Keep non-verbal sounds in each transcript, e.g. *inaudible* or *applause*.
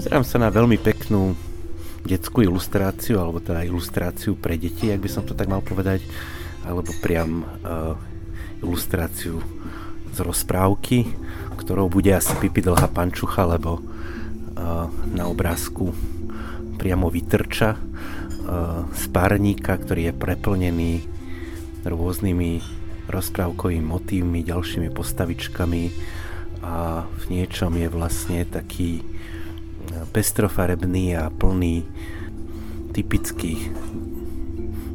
Pozerám sa na veľmi peknú detskú ilustráciu, alebo teda ilustráciu pre deti, ak by som to tak mal povedať, alebo priam uh, ilustráciu z rozprávky, ktorou bude asi Pipi dlhá pančucha, lebo uh, na obrázku priamo vytrča uh, z párníka, ktorý je preplnený rôznymi rozprávkovými motívmi, ďalšími postavičkami a v niečom je vlastne taký pestrofarebný a plný typických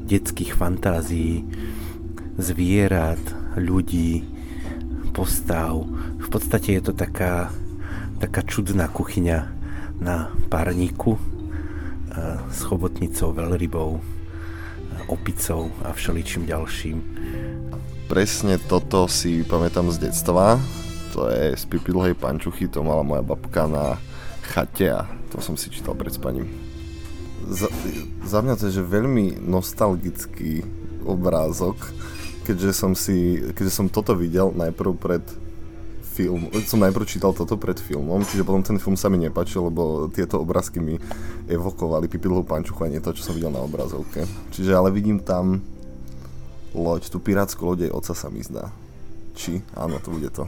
detských fantázií, zvierat, ľudí, postav. V podstate je to taká, taká čudná kuchyňa na párniku s chobotnicou, veľrybou, opicou a všeličím ďalším. Presne toto si pamätám z detstva. To je z Pipi dlhej pančuchy, to mala moja babka na chate a to som si čítal pred spaním. Za, za mňa to je že veľmi nostalgický obrázok, keďže som si, keďže som toto videl najprv pred film, som najprv čítal toto pred filmom, čiže potom ten film sa mi nepačil, lebo tieto obrázky mi evokovali Pipidlhú pančuchu a nie to, čo som videl na obrazovke. Čiže ale vidím tam loď, tú pirátsku loď jej oca sa mi zdá. Či áno, to bude to.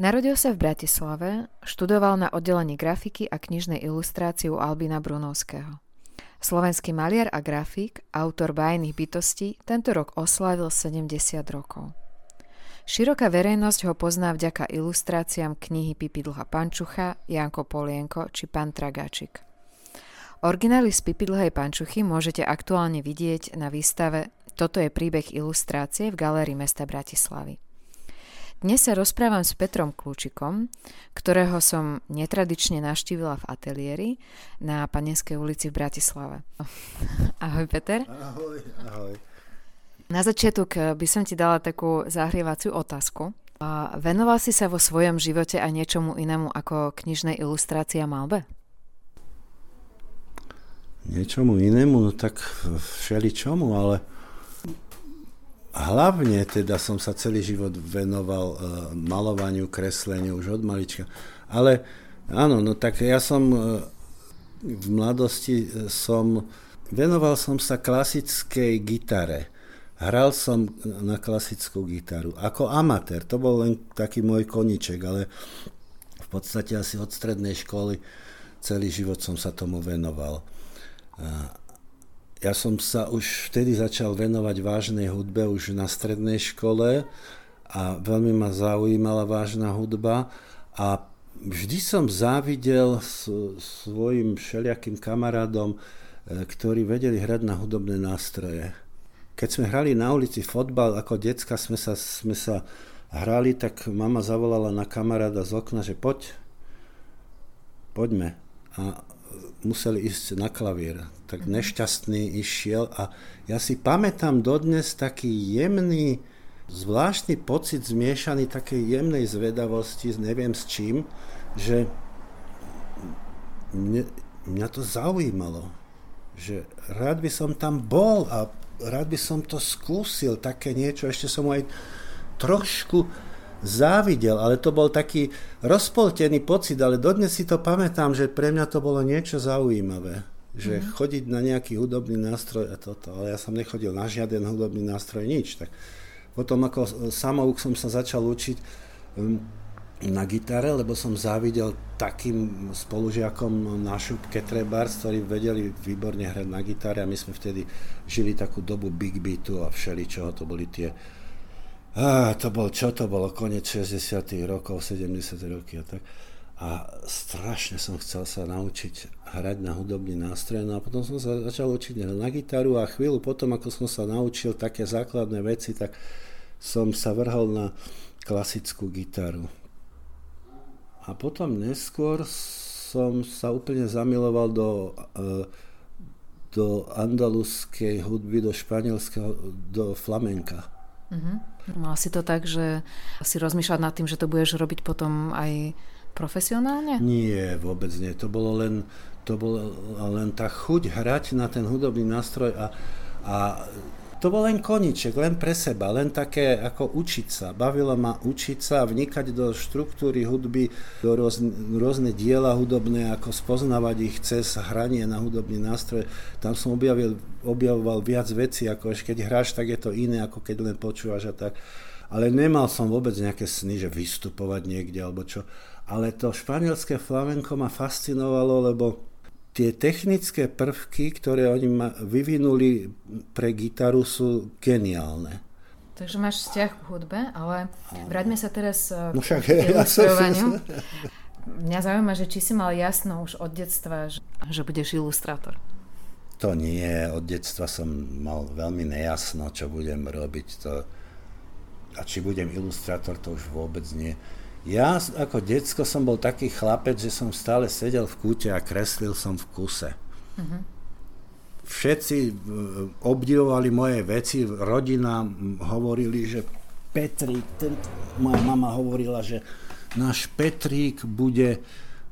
Narodil sa v Bratislave, študoval na oddelení grafiky a knižnej ilustrácie u Albina Brunovského. Slovenský maliar a grafik, autor bajných bytostí, tento rok oslavil 70 rokov. Široká verejnosť ho pozná vďaka ilustráciám knihy Pipi Dlhá Pančucha, Janko Polienko či Pan Tragačik. Originály z Pipi Dlhej Pančuchy môžete aktuálne vidieť na výstave Toto je príbeh ilustrácie v galérii mesta Bratislavy. Dnes sa rozprávam s Petrom Kľúčikom, ktorého som netradične navštívila v ateliéri na Panenskej ulici v Bratislave. *laughs* Ahoj Peter. Ahoj, ahoj. Na začiatok eh, by som ti dala takú zahrievaciu otázku. Venoval si sa vo svojom živote aj niečomu inému ako knižnej ilustrácii a malbe? Niečomu inému? No tak všeli čomu, ale hlavne teda som sa celý život venoval uh, malovaniu, kresleniu už od malička. Ale áno, no tak ja som uh, v mladosti uh, som, venoval som sa klasickej gitare. Hral som na klasickú gitaru. Ako amatér, to bol len taký môj koniček, ale v podstate asi od strednej školy celý život som sa tomu venoval ja som sa už vtedy začal venovať vážnej hudbe už na strednej škole a veľmi ma zaujímala vážna hudba a vždy som závidel svojim všelijakým kamarádom, e, ktorí vedeli hrať na hudobné nástroje. Keď sme hrali na ulici fotbal, ako decka sme sa, sme sa hrali, tak mama zavolala na kamaráda z okna, že poď, poďme. A museli ísť na klavír. Tak nešťastný išiel a ja si pamätám dodnes taký jemný, zvláštny pocit zmiešaný takej jemnej zvedavosti, neviem s čím, že mne, mňa to zaujímalo, že rád by som tam bol a rád by som to skúsil, také niečo, ešte som aj trošku závidel, ale to bol taký rozpoltený pocit, ale dodnes si to pamätám, že pre mňa to bolo niečo zaujímavé. Že mm. chodiť na nejaký hudobný nástroj a toto, ale ja som nechodil na žiaden hudobný nástroj, nič. Tak potom ako samouk som sa začal učiť um, na gitare, lebo som závidel takým spolužiakom na šupke Trebars, ktorí vedeli výborne hrať na gitare a my sme vtedy žili takú dobu big beatu a všeličoho, to boli tie a to bol, čo to bolo, koniec 60 rokov, 70 roky a tak. A strašne som chcel sa naučiť hrať na hudobný nástroj, no a potom som sa začal učiť na gitaru a chvíľu potom, ako som sa naučil také základné veci, tak som sa vrhol na klasickú gitaru. A potom neskôr som sa úplne zamiloval do, e, do andaluskej hudby, do španielského, do flamenka. Uh-huh. Mal si to tak, že si rozmýšľať nad tým, že to budeš robiť potom aj profesionálne? Nie, vôbec nie. To bolo len, to bolo len tá chuť hrať na ten hudobný nástroj a, a to bol len koniček, len pre seba, len také ako učiť sa. Bavilo ma učiť sa, vnikať do štruktúry hudby, do rôzne, rôzne diela hudobné, ako spoznávať ich cez hranie na hudobný nástroj. Tam som objavil, objavoval viac vecí, ako keď hráš, tak je to iné, ako keď len počúvaš a tak. Ale nemal som vôbec nejaké sny, že vystupovať niekde alebo čo. Ale to španielské flamenko ma fascinovalo, lebo tie technické prvky, ktoré oni ma vyvinuli pre gitaru, sú geniálne. Takže máš vzťah k hudbe, ale vráťme sa teraz eh, no však, k ilustrovaniu. Ja *laughs* Mňa zaujíma, že či si mal jasno už od detstva, že, že budeš ilustrátor. To nie, od detstva som mal veľmi nejasno, čo budem robiť. To, a či budem ilustrátor, to už vôbec nie. Ja ako decko som bol taký chlapec, že som stále sedel v kúte a kreslil som v kuse. Uh-huh. Všetci e, obdivovali moje veci, rodina hovorili, že Petrík, ten, moja mama hovorila, že náš Petrík bude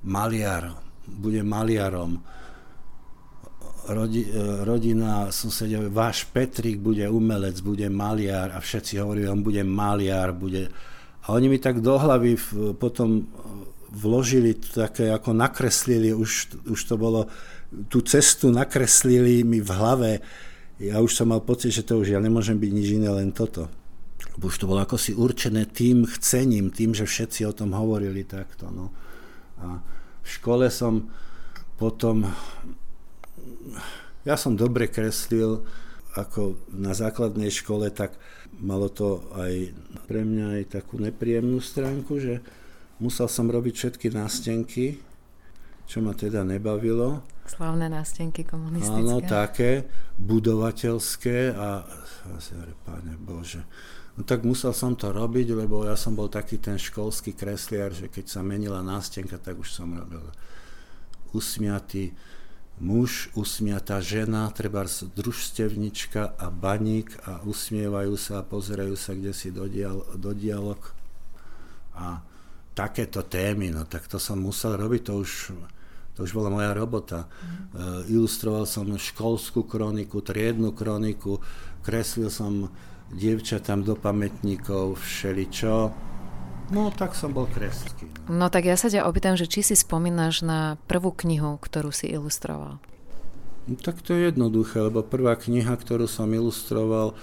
maliar, bude maliarom. Rodi, e, rodina, susedia, váš Petrík bude umelec, bude maliar a všetci hovorili, on bude maliar, bude a oni mi tak do hlavy potom vložili také, ako nakreslili, už, už to bolo, tú cestu nakreslili mi v hlave. Ja už som mal pocit, že to už ja nemôžem byť nič iné, len toto. Už to bolo ako si určené tým chcením, tým, že všetci o tom hovorili takto. No. A v škole som potom... Ja som dobre kreslil, ako na základnej škole, tak malo to aj pre mňa aj takú nepríjemnú stránku, že musel som robiť všetky nástenky, čo ma teda nebavilo. Slavné nástenky komunistické. Áno, také, budovateľské a ja si hovorím, páne Bože. No tak musel som to robiť, lebo ja som bol taký ten školský kresliar, že keď sa menila nástenka, tak už som robil usmiatý muž, usmiatá žena, treba družstevnička a baník a usmievajú sa a pozerajú sa kde si do, dial, do dialog. A takéto témy, no tak to som musel robiť, to už, to už bola moja robota. Uh, ilustroval som školskú kroniku, triednu kroniku, kreslil som dievčatám do pamätníkov všeličo No, tak som bol kresky. No. no tak ja sa ťa opýtam, že či si spomínaš na prvú knihu, ktorú si ilustroval? No, tak to je jednoduché, lebo prvá kniha, ktorú som ilustroval,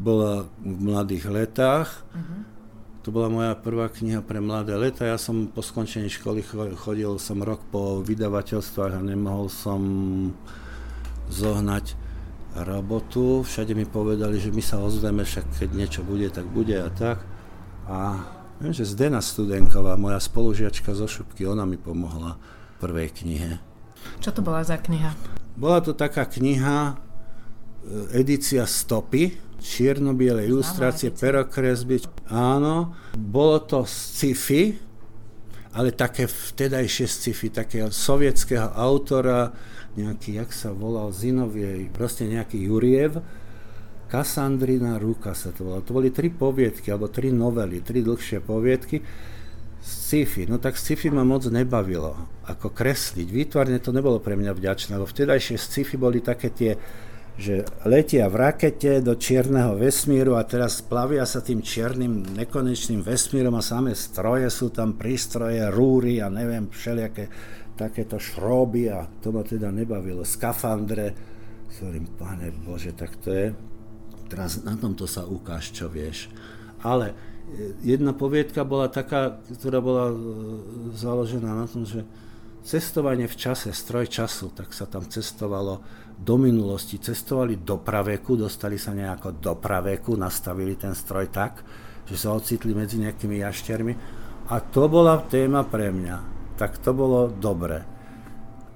bola v mladých letách. Uh-huh. To bola moja prvá kniha pre mladé leta. Ja som po skončení školy chodil som rok po vydavateľstvách a nemohol som zohnať robotu. Všade mi povedali, že my sa ozveme, však keď niečo bude, tak bude a tak. A Viem, že Zdena Studenková, moja spolužiačka zo Šupky, ona mi pomohla v prvej knihe. Čo to bola za kniha? Bola to taká kniha, e, edícia Stopy, čierno-biele ilustrácie, perokresby. Áno, bolo to sci-fi, ale také vtedajšie sci-fi, takého sovietského autora, nejaký, jak sa volal, Zinovie, proste nejaký Juriev, Kasandrina ruka sa to volalo. To boli tri poviedky, alebo tri novely, tri dlhšie poviedky. Sci-fi, no tak sci-fi ma moc nebavilo, ako kresliť. Výtvarne to nebolo pre mňa vďačné, lebo vtedajšie sci-fi boli také tie, že letia v rakete do čierneho vesmíru a teraz plavia sa tým čiernym nekonečným vesmírom a samé stroje sú tam, prístroje, rúry a neviem, všelijaké takéto šroby a to ma teda nebavilo. Skafandre, hovorím, pane Bože, tak to je teraz na tomto sa ukáž, čo vieš. Ale e, jedna poviedka bola taká, ktorá bola e, založená na tom, že cestovanie v čase, stroj času, tak sa tam cestovalo do minulosti, cestovali do praveku, dostali sa nejako do praveku, nastavili ten stroj tak, že sa ocitli medzi nejakými jaštermi a to bola téma pre mňa. Tak to bolo dobre.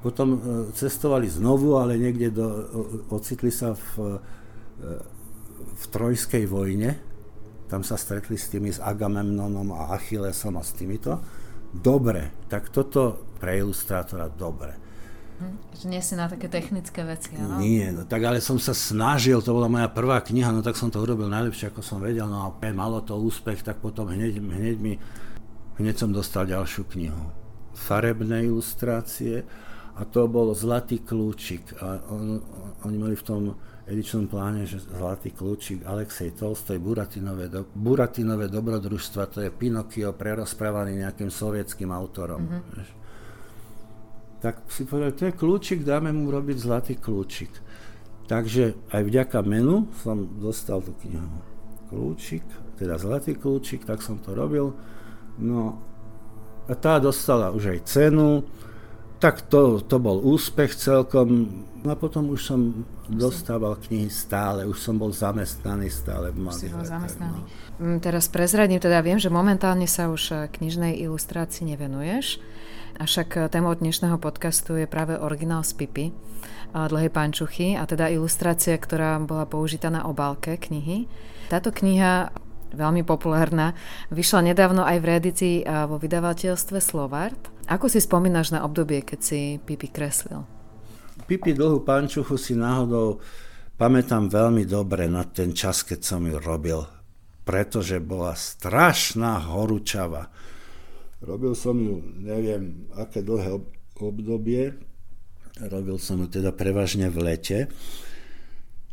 Potom e, cestovali znovu, ale niekde do, ocitli sa v v trojskej vojne tam sa stretli s tými s Agamemnonom a Achillesom a s týmito. Dobre, tak toto pre ilustrátora dobre. Hm, že nie si na také technické veci, áno? Nie, no tak ale som sa snažil, to bola moja prvá kniha, no tak som to urobil najlepšie, ako som vedel, no a malo to úspech, tak potom hneď, hneď mi, hneď som dostal ďalšiu knihu. Farebné ilustrácie a to bol Zlatý kľúčik a on, oni mali v tom edičnom pláne, že Zlatý kľúčik, Alexej Tolstoj, Buratinové, do, Buratinové dobrodružstva, to je Pinokio prerozprávaný nejakým sovietským autorom. Mm-hmm tak si povedal, to je kľúčik, dáme mu robiť zlatý kľúčik. Takže aj vďaka menu som dostal tú knihu. Kľúčik, teda zlatý kľúčik, tak som to robil. No a tá dostala už aj cenu, tak to, to bol úspech celkom. No a potom už som dostával knihy stále, už som bol zamestnaný stále v Malých bol zamestnaný. No. Mm, teraz prezradím, teda viem, že momentálne sa už knižnej ilustrácii nevenuješ. Avšak eh, témou dnešného podcastu je práve originál z Pipy, eh, dlhej pančuchy, a teda ilustrácia, ktorá bola použitá na obálke knihy. Táto kniha veľmi populárna. Vyšla nedávno aj v reedícii eh, vo vydavateľstve Slovart. Ako si spomínaš na obdobie, keď si Pipi kreslil? Pipi dlhú pančuchu si náhodou pamätám veľmi dobre na ten čas, keď som ju robil, pretože bola strašná horúčava Robil som ju, neviem, aké dlhé obdobie. Robil som ju teda prevažne v lete.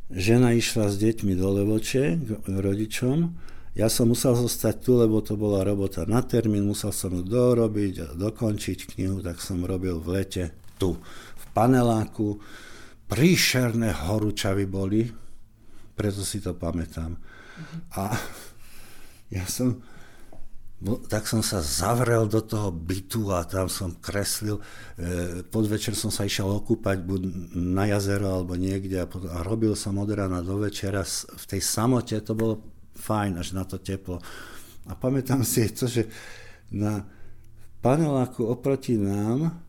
Žena išla s deťmi do Levoče k rodičom. Ja som musel zostať tu, lebo to bola robota na termín, musel som ju dorobiť a dokončiť knihu, tak som robil v lete tu, v paneláku. Príšerné horúčavy boli, preto si to pamätám. A ja som tak som sa zavrel do toho bytu a tam som kreslil. E, podvečer som sa išiel okúpať buď na jazero alebo niekde a robil som od rána do večera v tej samote, to bolo fajn až na to teplo. A pamätám si to, že na paneláku oproti nám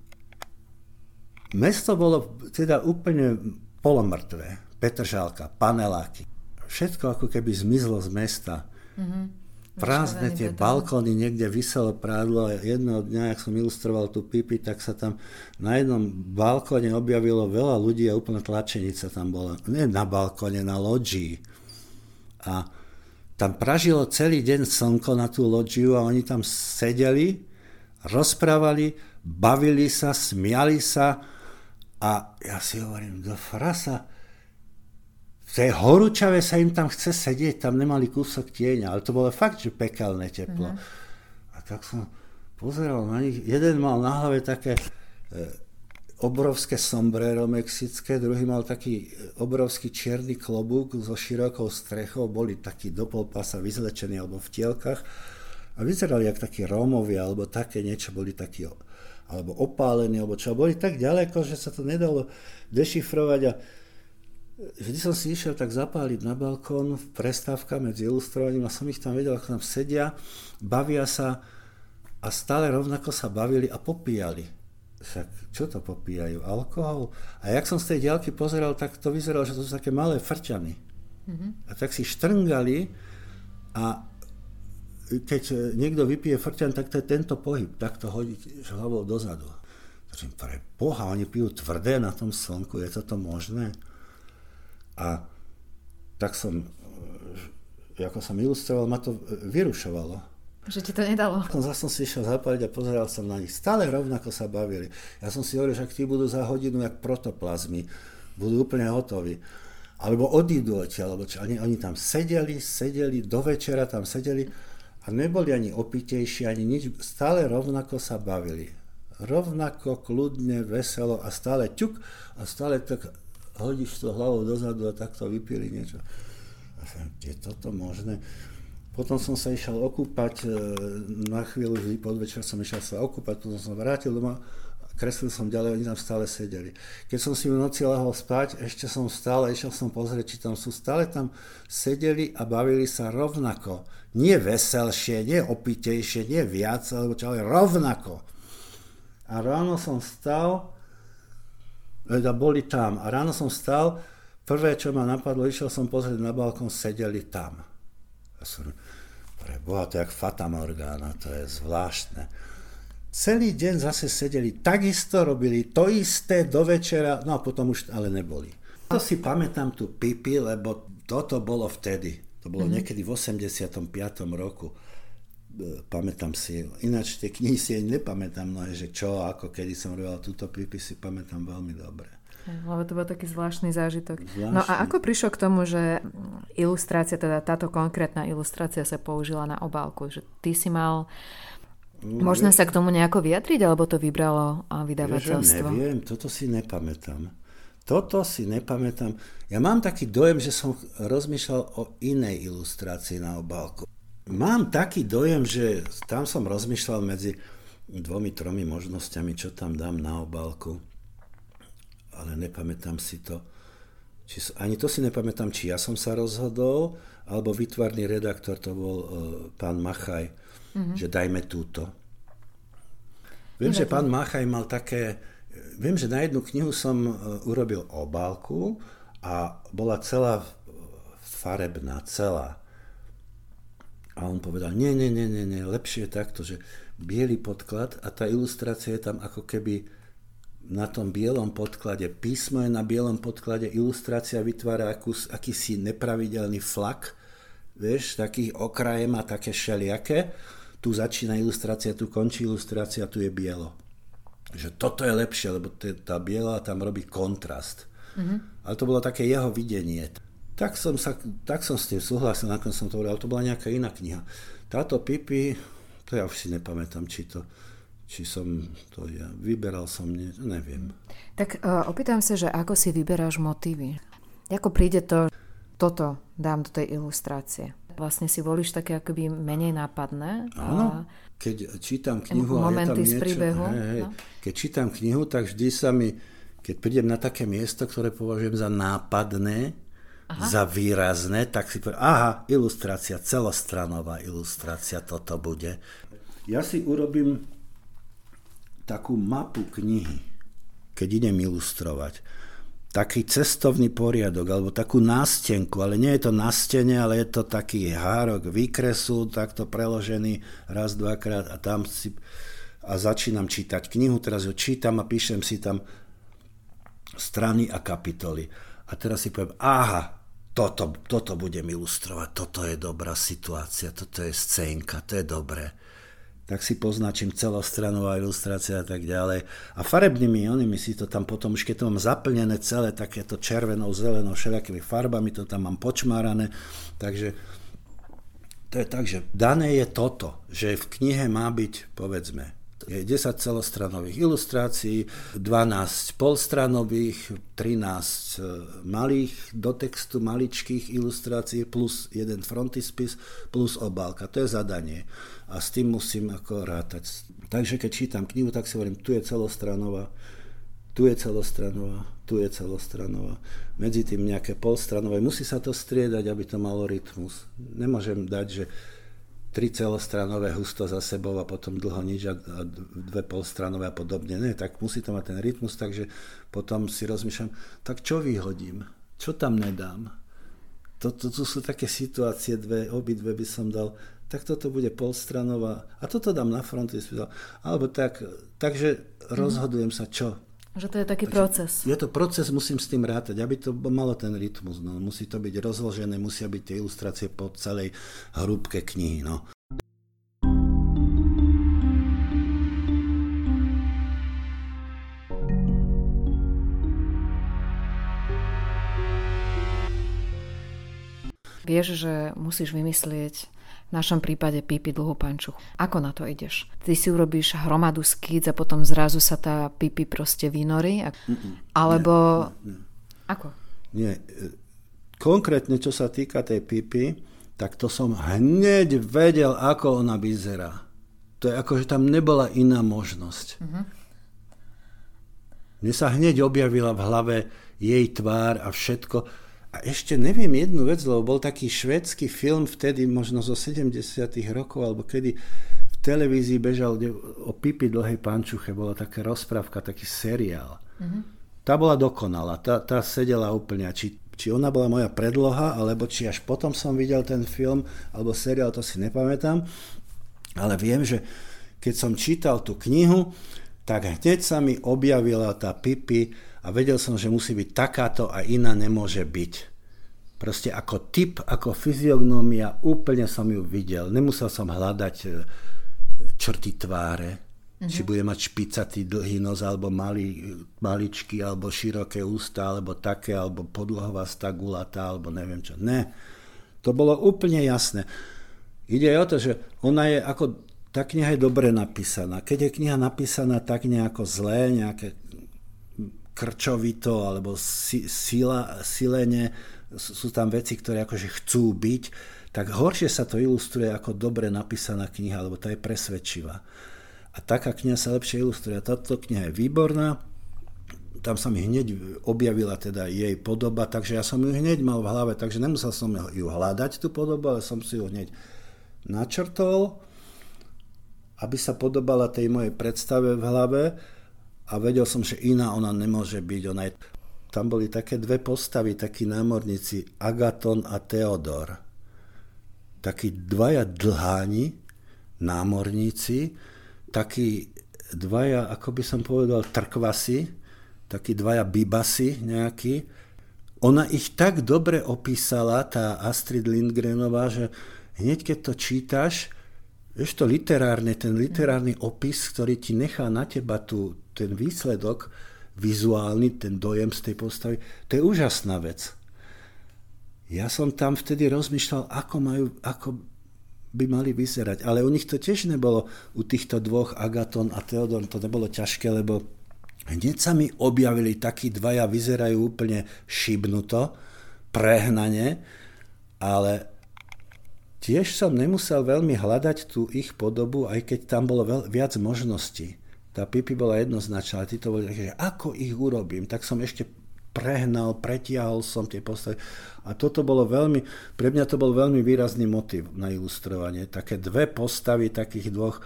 mesto bolo teda úplne polomrtvé. Petržálka, paneláky. Všetko ako keby zmizlo z mesta. Mm-hmm prázdne tie balkóny, niekde vyselo prádlo a jedného dňa, ak som ilustroval tú pipi, tak sa tam na jednom balkóne objavilo veľa ľudí a úplne tlačenica tam bola. Nie na balkóne, na loďii. A tam pražilo celý deň slnko na tú loďiu a oni tam sedeli, rozprávali, bavili sa, smiali sa a ja si hovorím, do frasa, v tej horúčave sa im tam chce sedieť, tam nemali kúsok tieňa, ale to bolo fakt, že pekelné teplo. Uh-huh. A tak som pozeral na nich, jeden mal na hlave také e, obrovské sombrero mexické, druhý mal taký e, obrovský čierny klobúk so širokou strechou, boli takí do polpasa vyzlečení alebo v tielkach a vyzerali jak takí Rómovia alebo také niečo, boli takí alebo opálení, alebo čo, boli tak ďaleko, že sa to nedalo dešifrovať a vždy som si išiel tak zapáliť na balkón v prestávka medzi ilustrovaním a som ich tam vedel, ako tam sedia, bavia sa a stále rovnako sa bavili a popíjali. Však čo to popíjajú? Alkohol? A jak som z tej diaľky pozeral, tak to vyzeralo, že to sú také malé frťany. Mm-hmm. A tak si štrngali a keď niekto vypije frťan, tak to je tento pohyb, takto hodiť hlavou dozadu. Takže pre Boha, oni pijú tvrdé na tom slnku, je toto možné? A tak som, e, ako som ilustroval, ma to vyrušovalo. Že ti to nedalo? *laughs* Zase som si išiel zapaliť a pozeral som na nich. Stále rovnako sa bavili. Ja som si hovoril, že ak tí budú za hodinu jak protoplazmy, budú úplne hotoví. Alebo odídu odtiaľ, lebo čo, oni, oni tam sedeli, sedeli, do večera tam sedeli a neboli ani opitejší, ani nič, stále rovnako sa bavili. Rovnako, kľudne, veselo a stále ťuk a stále tak hodíš to hlavou dozadu a takto vypili niečo. A je toto možné? Potom som sa išiel okúpať, e, na chvíľu vždy podvečer som išiel sa okúpať, potom som vrátil doma, kreslil som ďalej, oni tam stále sedeli. Keď som si v noci lahol spať, ešte som stále, išiel som pozrieť, či tam sú, stále tam sedeli a bavili sa rovnako. Nie veselšie, nie opitejšie, nie viac, alebo čo, ale rovnako. A ráno som stal teda boli tam. A ráno som stal, prvé, čo ma napadlo, išiel som pozrieť na balkón, sedeli tam. A som, pre Boha, to je jak Fata Morgana, to je zvláštne. Celý deň zase sedeli, takisto robili to isté do večera, no a potom už ale neboli. To si pamätám tu pipi, lebo toto bolo vtedy. To bolo mm-hmm. niekedy v 85. roku. E, pamätám si, ináč tie knihy si nepamätám mnohé, že čo, ako, kedy som robil túto pipi, si pamätám veľmi dobre. Lebo to bol taký zvláštny zážitok. Zvláštny. No a ako prišlo k tomu, že ilustrácia, teda táto konkrétna ilustrácia sa použila na obálku? Že ty si mal no, Možno sa k tomu nejako vyjadriť, alebo to vybralo vydavateľstvo? Ja neviem, toto si nepamätám. Toto si nepamätám. Ja mám taký dojem, že som rozmýšľal o inej ilustrácii na obálku. Mám taký dojem, že tam som rozmýšľal medzi dvomi, tromi možnosťami, čo tam dám na obálku ale nepamätám si to. Či, ani to si nepamätám, či ja som sa rozhodol, alebo výtvarný redaktor, to bol uh, pán Machaj, mm-hmm. že dajme túto. Viem, že pán Machaj mal také, viem, že na jednu knihu som uh, urobil obálku a bola celá farebná, celá. A on povedal, nie, nie, nie, nie, nie, lepšie je takto, že biely podklad a tá ilustrácia je tam ako keby na tom bielom podklade, písmo je na bielom podklade, ilustrácia vytvára akus, akýsi nepravidelný flak, vieš, taký okraje má také šeliaké, tu začína ilustrácia, tu končí ilustrácia, tu je bielo. Že toto je lepšie, lebo tá biela tam robí kontrast. Mm-hmm. Ale to bolo také jeho videnie. Tak som, sa, tak som s tým súhlasil, nakoniec som to hovoril, ale to bola nejaká iná kniha. Táto Pipi, to ja už si nepamätám, či to či som to ja vyberal som, ne, neviem. Tak uh, opýtam sa, že ako si vyberáš motívy? Ako príde to, toto dám do tej ilustrácie? Vlastne si volíš také akoby menej nápadné? Áno, keď čítam knihu a je tam niečo, z príbehu, hej, hej, no? keď čítam knihu, tak vždy sa mi, keď prídem na také miesto, ktoré považujem za nápadné, Aha. za výrazné, tak si poviem, aha, ilustrácia, celostranová ilustrácia, toto bude. Ja si urobím takú mapu knihy, keď idem ilustrovať. Taký cestovný poriadok, alebo takú nástenku, ale nie je to na stene, ale je to taký hárok výkresu, takto preložený raz, dvakrát a tam si a začínam čítať knihu, teraz ju čítam a píšem si tam strany a kapitoly. A teraz si poviem, aha, toto, toto budem ilustrovať, toto je dobrá situácia, toto je scénka, to je dobré tak si poznačím celostranová ilustrácia a tak ďalej. A farebnými onými si to tam potom, už keď to mám zaplnené celé takéto červenou, zelenou, všelijakými farbami, to tam mám počmárané, takže to je tak, že dané je toto, že v knihe má byť, povedzme, je 10 celostranových ilustrácií, 12 polstranových, 13 e, malých do textu maličkých ilustrácií plus jeden frontispis plus obálka. To je zadanie a s tým musím ako rátať. Takže keď čítam knihu, tak si hovorím, tu je celostranová, tu je celostranová, tu je celostranová. Medzi tým nejaké polstranové. Musí sa to striedať, aby to malo rytmus. Nemôžem dať, že tri celostranové husto za sebou a potom dlho nič a dve polstranové a podobne. Ne, tak musí to mať ten rytmus, takže potom si rozmýšľam, tak čo vyhodím? Čo tam nedám? Toto to, to sú také situácie, dve, obidve by som dal tak toto bude polstranová a toto dám na frontispisu. Alebo tak, takže mhm. rozhodujem sa, čo. Že to je taký takže proces. Je to proces, musím s tým rátať, aby to malo ten rytmus. No. Musí to byť rozložené, musia byť tie ilustrácie po celej hrúbke knihy. No. Vieš, že musíš vymyslieť v našom prípade pipi dlhú pančuchu. Ako na to ideš? Ty si urobíš hromadu skýc a potom zrazu sa tá pipi proste vynorí? Alebo... Nie, nie, nie. Ako? Nie. Konkrétne, čo sa týka tej pipi, tak to som hneď vedel, ako ona vyzerá. To je ako, že tam nebola iná možnosť. Uh-huh. Mne sa hneď objavila v hlave jej tvár a všetko a ešte neviem jednu vec, lebo bol taký švedský film vtedy, možno zo 70 rokov, alebo kedy v televízii bežal o Pipi dlhej pančuche, bola taká rozprávka, taký seriál. Mm-hmm. Tá bola dokonalá, tá, tá sedela úplne. Či, či ona bola moja predloha, alebo či až potom som videl ten film alebo seriál, to si nepamätám. Ale viem, že keď som čítal tú knihu, tak hneď sa mi objavila tá Pipi a vedel som, že musí byť takáto a iná nemôže byť. Proste ako typ, ako fyziognómia, úplne som ju videl. Nemusel som hľadať e, črty tváre, Mm-hmm. Či bude mať špicatý dlhý nos, alebo malý, maličký, alebo široké ústa, alebo také, alebo podlohová stagulatá, alebo neviem čo. Ne. To bolo úplne jasné. Ide o to, že ona je ako, tá kniha je dobre napísaná. Keď je kniha napísaná tak nejako zlé, nejaké krčovito, alebo si, sila, silene, sú tam veci, ktoré akože chcú byť, tak horšie sa to ilustruje ako dobre napísaná kniha, lebo tá je presvedčivá. A taká kniha sa lepšie ilustruje. Táto kniha je výborná, tam sa mi hneď objavila teda jej podoba, takže ja som ju hneď mal v hlave, takže nemusel som ju hľadať, tú podobu, ale som si ju hneď načrtol, aby sa podobala tej mojej predstave v hlave a vedel som, že iná ona nemôže byť. Ona je... Tam boli také dve postavy, takí námorníci, Agaton a Theodor. Takí dvaja dlháni námorníci, takí dvaja, ako by som povedal, trkvasy, takí dvaja bibasy nejakí. Ona ich tak dobre opísala, tá Astrid Lindgrenová, že hneď keď to čítaš, vieš to literárne, ten literárny opis, ktorý ti nechá na teba tu, ten výsledok vizuálny, ten dojem z tej postavy, to je úžasná vec. Ja som tam vtedy rozmýšľal, ako, majú, ako by mali vyzerať. Ale u nich to tiež nebolo, u týchto dvoch, Agaton a Theodor, to nebolo ťažké, lebo hneď sa mi objavili takí dvaja, vyzerajú úplne šibnuto, prehnane, ale tiež som nemusel veľmi hľadať tú ich podobu, aj keď tam bolo viac možností. Tá Pipi bola jednoznačná, ale ty to boli také, že ako ich urobím, tak som ešte prehnal, pretiahol som tie postavy. A toto bolo veľmi, pre mňa to bol veľmi výrazný motiv na ilustrovanie. Také dve postavy takých dvoch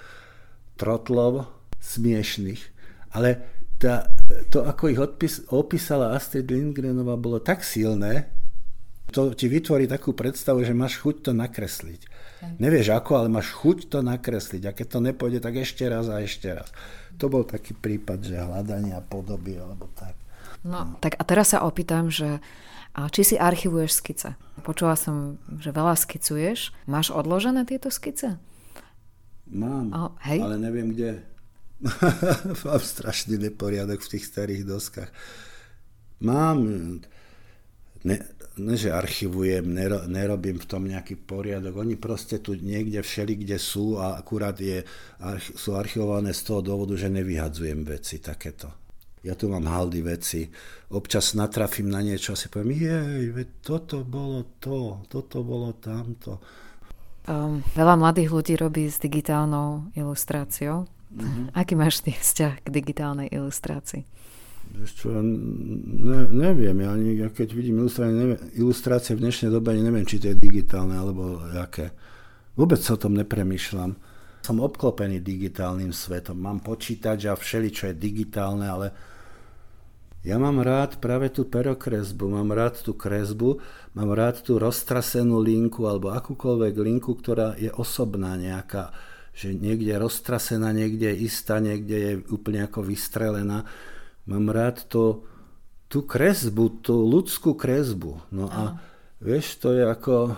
trotlov smiešných. Ale tá, to, ako ich odpis, opísala Astrid Lindgrenová, bolo tak silné, to ti vytvorí takú predstavu, že máš chuť to nakresliť. Nevieš ako, ale máš chuť to nakresliť. A keď to nepôjde, tak ešte raz a ešte raz. To bol taký prípad, že hľadania podoby alebo tak. No, tak a teraz sa opýtam, že či si archivuješ skice? Počula som, že veľa skicuješ. Máš odložené tieto skice? Mám, oh, hej? ale neviem kde. *laughs* Mám strašný neporiadok v tých starých doskách. Mám, ne, ne že archivujem, nero, nerobím v tom nejaký poriadok. Oni proste tu niekde všeli, kde sú a akurát je, sú archivované z toho dôvodu, že nevyhadzujem veci takéto ja tu mám haldy veci, občas natrafím na niečo a si poviem, jej, toto bolo to, toto bolo tamto. Um, veľa mladých ľudí robí s digitálnou ilustráciou. Mm-hmm. Aký máš ty vzťah k digitálnej ilustrácii? Čo, ne, neviem, ja, ani, ja keď vidím ilustrácie, neviem, ilustrácie v dnešnej dobe, ani neviem, či to je digitálne alebo aké. Vôbec o tom nepremýšľam. Som obklopený digitálnym svetom. Mám počítač a všeli, čo je digitálne, ale ja mám rád práve tú perokresbu, mám rád tú kresbu, mám rád tú roztrasenú linku alebo akúkoľvek linku, ktorá je osobná nejaká, že niekde je roztrasená, niekde je istá, niekde je úplne ako vystrelená. Mám rád to, tú kresbu, tú ľudskú kresbu. No a vieš, to je ako...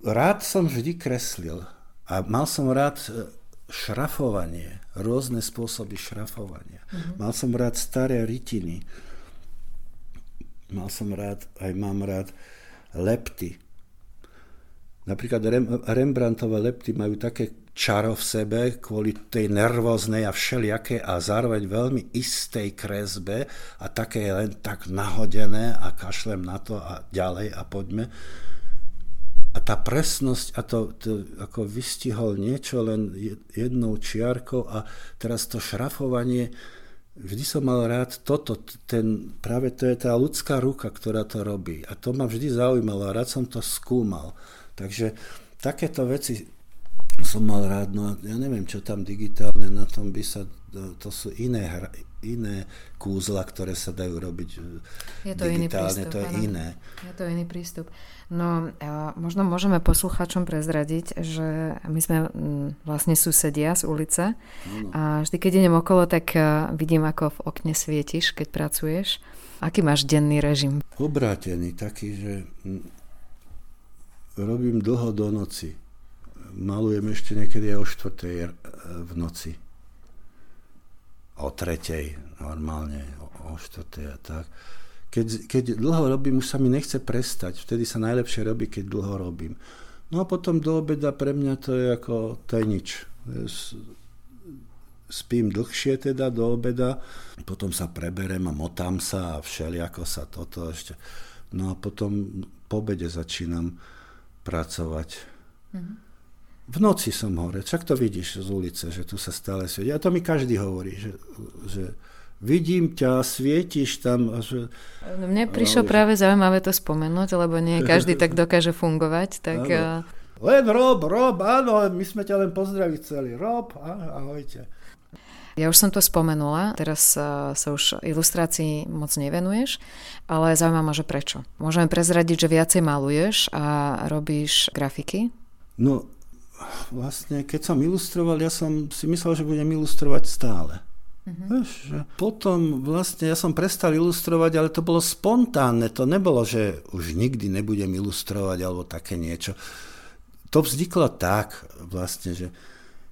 Rád som vždy kreslil a mal som rád e, šrafovanie, rôzne spôsoby šrafovania. Mm-hmm. Mal som rád staré rytiny Mal som rád, aj mám rád lepty. Napríklad Rembrandtové lepty majú také čaro v sebe kvôli tej nervóznej a všelijakej a zároveň veľmi istej kresbe a také len tak nahodené a kašlem na to a ďalej a poďme. A tá presnosť a to, to ako vystihol niečo len jednou čiarkou a teraz to šrafovanie, vždy som mal rád toto, ten, práve to je tá ľudská ruka, ktorá to robí. A to ma vždy zaujímalo a rád som to skúmal. Takže takéto veci som mal rád, no ja neviem, čo tam digitálne, na tom by sa, to sú iné, iné kúzla, ktoré sa dajú robiť je to digitálne, iný prístup, to je áno. iné. Je to iný prístup. No, možno môžeme posluchačom prezradiť, že my sme vlastne susedia z ulice a vždy, keď idem okolo, tak e, vidím, ako v okne svietiš, keď pracuješ. Aký máš denný režim? Obrátený, taký, že robím dlho do noci. Malujem ešte niekedy aj o 4. E, v noci. O tretej normálne, o 4. a tak keď, keď dlho robím, už sa mi nechce prestať. Vtedy sa najlepšie robí, keď dlho robím. No a potom do obeda pre mňa to je ako, to je nič. Spím dlhšie teda do obeda, potom sa preberem a motám sa a všelijako sa toto ešte. No a potom po obede začínam pracovať. Mm-hmm. V noci som hore, čak to vidíš z ulice, že tu sa stále svieti. A to mi každý hovorí, že, že vidím ťa, svietiš tam. A že, no, Mne prišlo ale, práve zaujímavé to spomenúť, lebo nie *laughs* každý tak dokáže fungovať. Tak, áno. Len Rob, Rob, áno, my sme ťa len pozdraviť chceli. Rob, ahojte. Ja už som to spomenula, teraz sa, sa už ilustrácii moc nevenuješ, ale zaujíma ma, že prečo. Môžeme prezradiť, že viacej maluješ a robíš grafiky? No, vlastne, keď som ilustroval, ja som si myslel, že budem ilustrovať stále. Že potom vlastne ja som prestal ilustrovať, ale to bolo spontánne. To nebolo, že už nikdy nebudem ilustrovať alebo také niečo. To vzniklo tak vlastne, že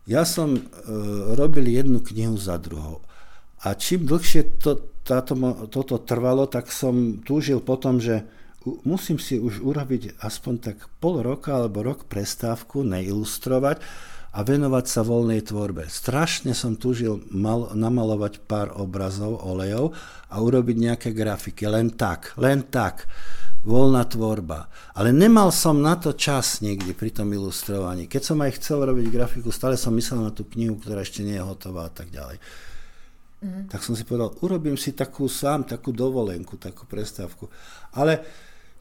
ja som e, robil jednu knihu za druhou. A čím dlhšie to, táto, toto trvalo, tak som túžil potom, že musím si už urobiť aspoň tak pol roka alebo rok prestávku, neilustrovať a venovať sa voľnej tvorbe. Strašne som túžil mal, namalovať pár obrazov, olejov a urobiť nejaké grafiky. Len tak, len tak. Voľná tvorba. Ale nemal som na to čas nikdy pri tom ilustrovaní. Keď som aj chcel robiť grafiku, stále som myslel na tú knihu, ktorá ešte nie je hotová a tak ďalej. Mm. Tak som si povedal, urobím si takú sám, takú dovolenku, takú prestávku. Ale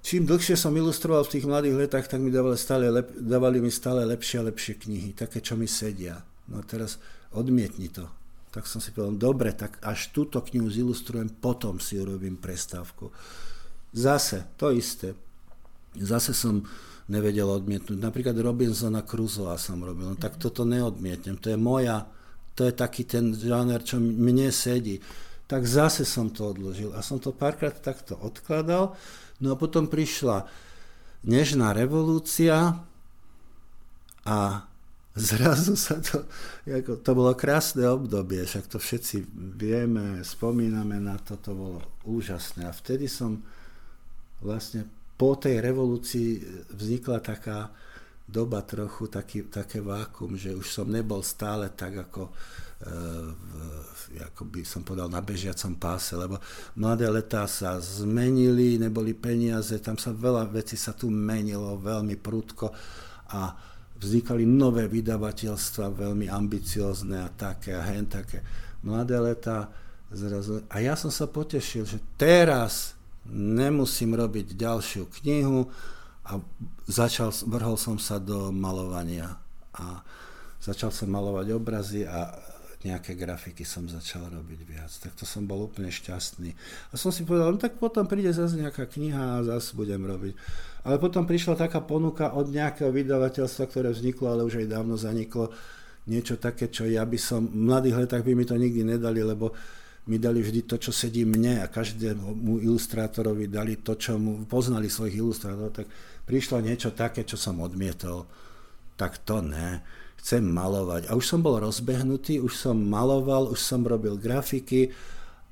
čím dlhšie som ilustroval v tých mladých letách, tak mi dávali, stále lep, dávali mi stále lepšie a lepšie knihy, také, čo mi sedia. No a teraz odmietni to. Tak som si povedal, dobre, tak až túto knihu zilustrujem, potom si urobím prestávku. Zase, to isté. Zase som nevedel odmietnúť. Napríklad Robinsona Crusoe som robil. No tak toto neodmietnem. To je moja, to je taký ten žáner, čo mne sedí. Tak zase som to odložil. A som to párkrát takto odkladal No a potom prišla nežná revolúcia a zrazu sa to, ako, to bolo krásne obdobie, však to všetci vieme, spomíname na to, to bolo úžasné. A vtedy som vlastne po tej revolúcii vznikla taká doba trochu, taký, také vákum, že už som nebol stále tak ako ako by som povedal, na bežiacom páse, lebo mladé letá sa zmenili, neboli peniaze, tam sa veľa vecí sa tu menilo veľmi prudko a vznikali nové vydavateľstva, veľmi ambiciozne a také a hen také. Mladé letá zrazu... A ja som sa potešil, že teraz nemusím robiť ďalšiu knihu a začal, vrhol som sa do malovania a začal som malovať obrazy a nejaké grafiky som začal robiť viac. Tak to som bol úplne šťastný. A som si povedal, no tak potom príde zase nejaká kniha a zase budem robiť. Ale potom prišla taká ponuka od nejakého vydavateľstva, ktoré vzniklo, ale už aj dávno zaniklo. Niečo také, čo ja by som, v mladých letách by mi to nikdy nedali, lebo mi dali vždy to, čo sedí mne a každému ilustrátorovi dali to, čo mu poznali svojich ilustrátorov, tak prišlo niečo také, čo som odmietol. Tak to ne chcem malovať. A už som bol rozbehnutý, už som maloval, už som robil grafiky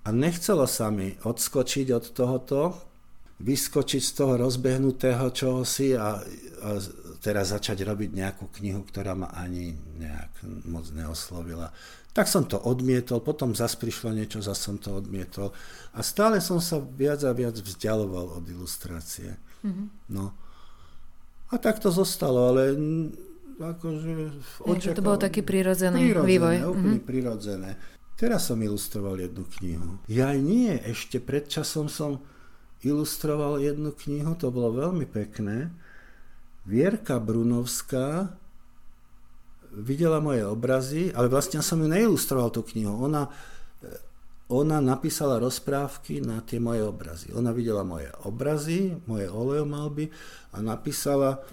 a nechcelo sa mi odskočiť od tohoto, vyskočiť z toho rozbehnutého čohosi a, a teraz začať robiť nejakú knihu, ktorá ma ani nejak moc neoslovila. Tak som to odmietol, potom zase prišlo niečo, zase som to odmietol a stále som sa viac a viac vzdialoval od ilustrácie. Mm-hmm. No. A tak to zostalo, ale akože očakal... To bolo taký prirodzený prirodzené, vývoj. Úplne mm-hmm. prirodzené. Teraz som ilustroval jednu knihu. Ja nie, ešte pred časom som ilustroval jednu knihu, to bolo veľmi pekné. Vierka Brunovská videla moje obrazy, ale vlastne som ju neilustroval tú knihu. Ona, ona napísala rozprávky na tie moje obrazy. Ona videla moje obrazy, moje oleomalby a napísala,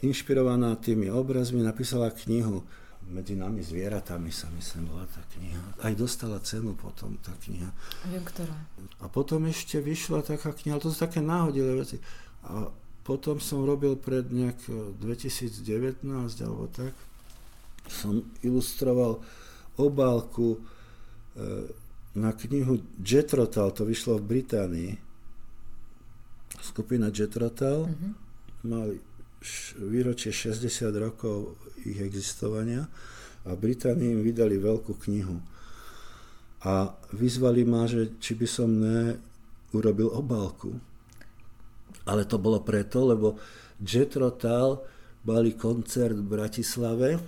inšpirovaná tými obrazmi, napísala knihu medzi nami zvieratami sa myslím bola tá kniha. Aj dostala cenu potom tá kniha. Viem, ktorá. A potom ešte vyšla taká kniha, ale to sú také náhodilé veci. A potom som robil pred nejak 2019 alebo tak, som ilustroval obálku e, na knihu Jetrotal, to vyšlo v Británii. Skupina Jetrotal mm-hmm. mali výročie 60 rokov ich existovania a Británii im vydali veľkú knihu. A vyzvali ma, že či by som neurobil obálku. Ale to bolo preto, lebo Jetro Tal mali koncert v Bratislave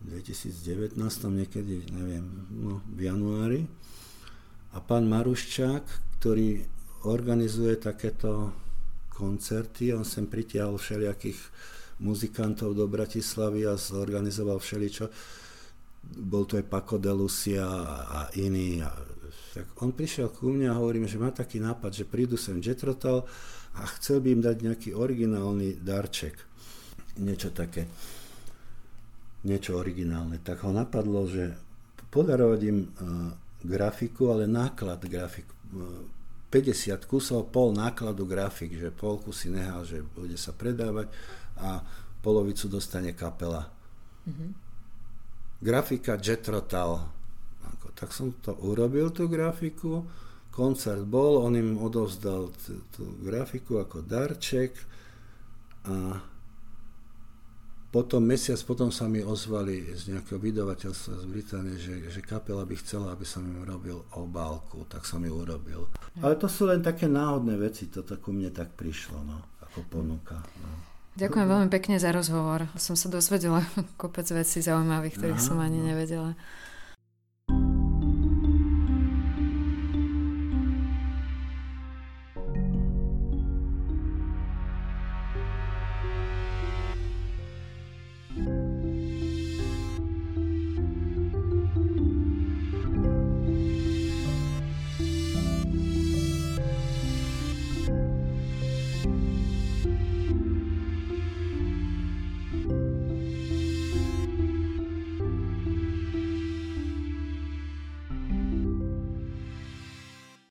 v 2019, niekedy, neviem, no, v januári. A pán Maruščák, ktorý organizuje takéto koncerty, on sem pritiahol všelijakých muzikantov do Bratislavy a zorganizoval všeličo. Bol to aj Paco de Lucia a iní. Tak on prišiel ku mne a hovorím, že má taký nápad, že prídu sem Jetrotal a chcel by im dať nejaký originálny darček. Niečo také. Niečo originálne. Tak ho napadlo, že podarovať im uh, grafiku, ale náklad grafiku. Uh, 50 kusov, pol nákladu grafik, že polku si nehal, že bude sa predávať a polovicu dostane kapela. Mm-hmm. Grafika Jetrotal. Tak som to urobil, tú grafiku. Koncert bol, on im odovzdal tú grafiku ako darček a potom mesiac potom sa mi ozvali z nejakého vydavateľstva z Británie, že, že kapela by chcela, aby som im robil obálku, tak som ju urobil. Ale to sú len také náhodné veci, to tak ku mne tak prišlo, no, ako ponuka. No. Ďakujem veľmi pekne za rozhovor. Som sa dozvedela *laughs* kopec vecí zaujímavých, ktorých aha, som ani no. nevedela.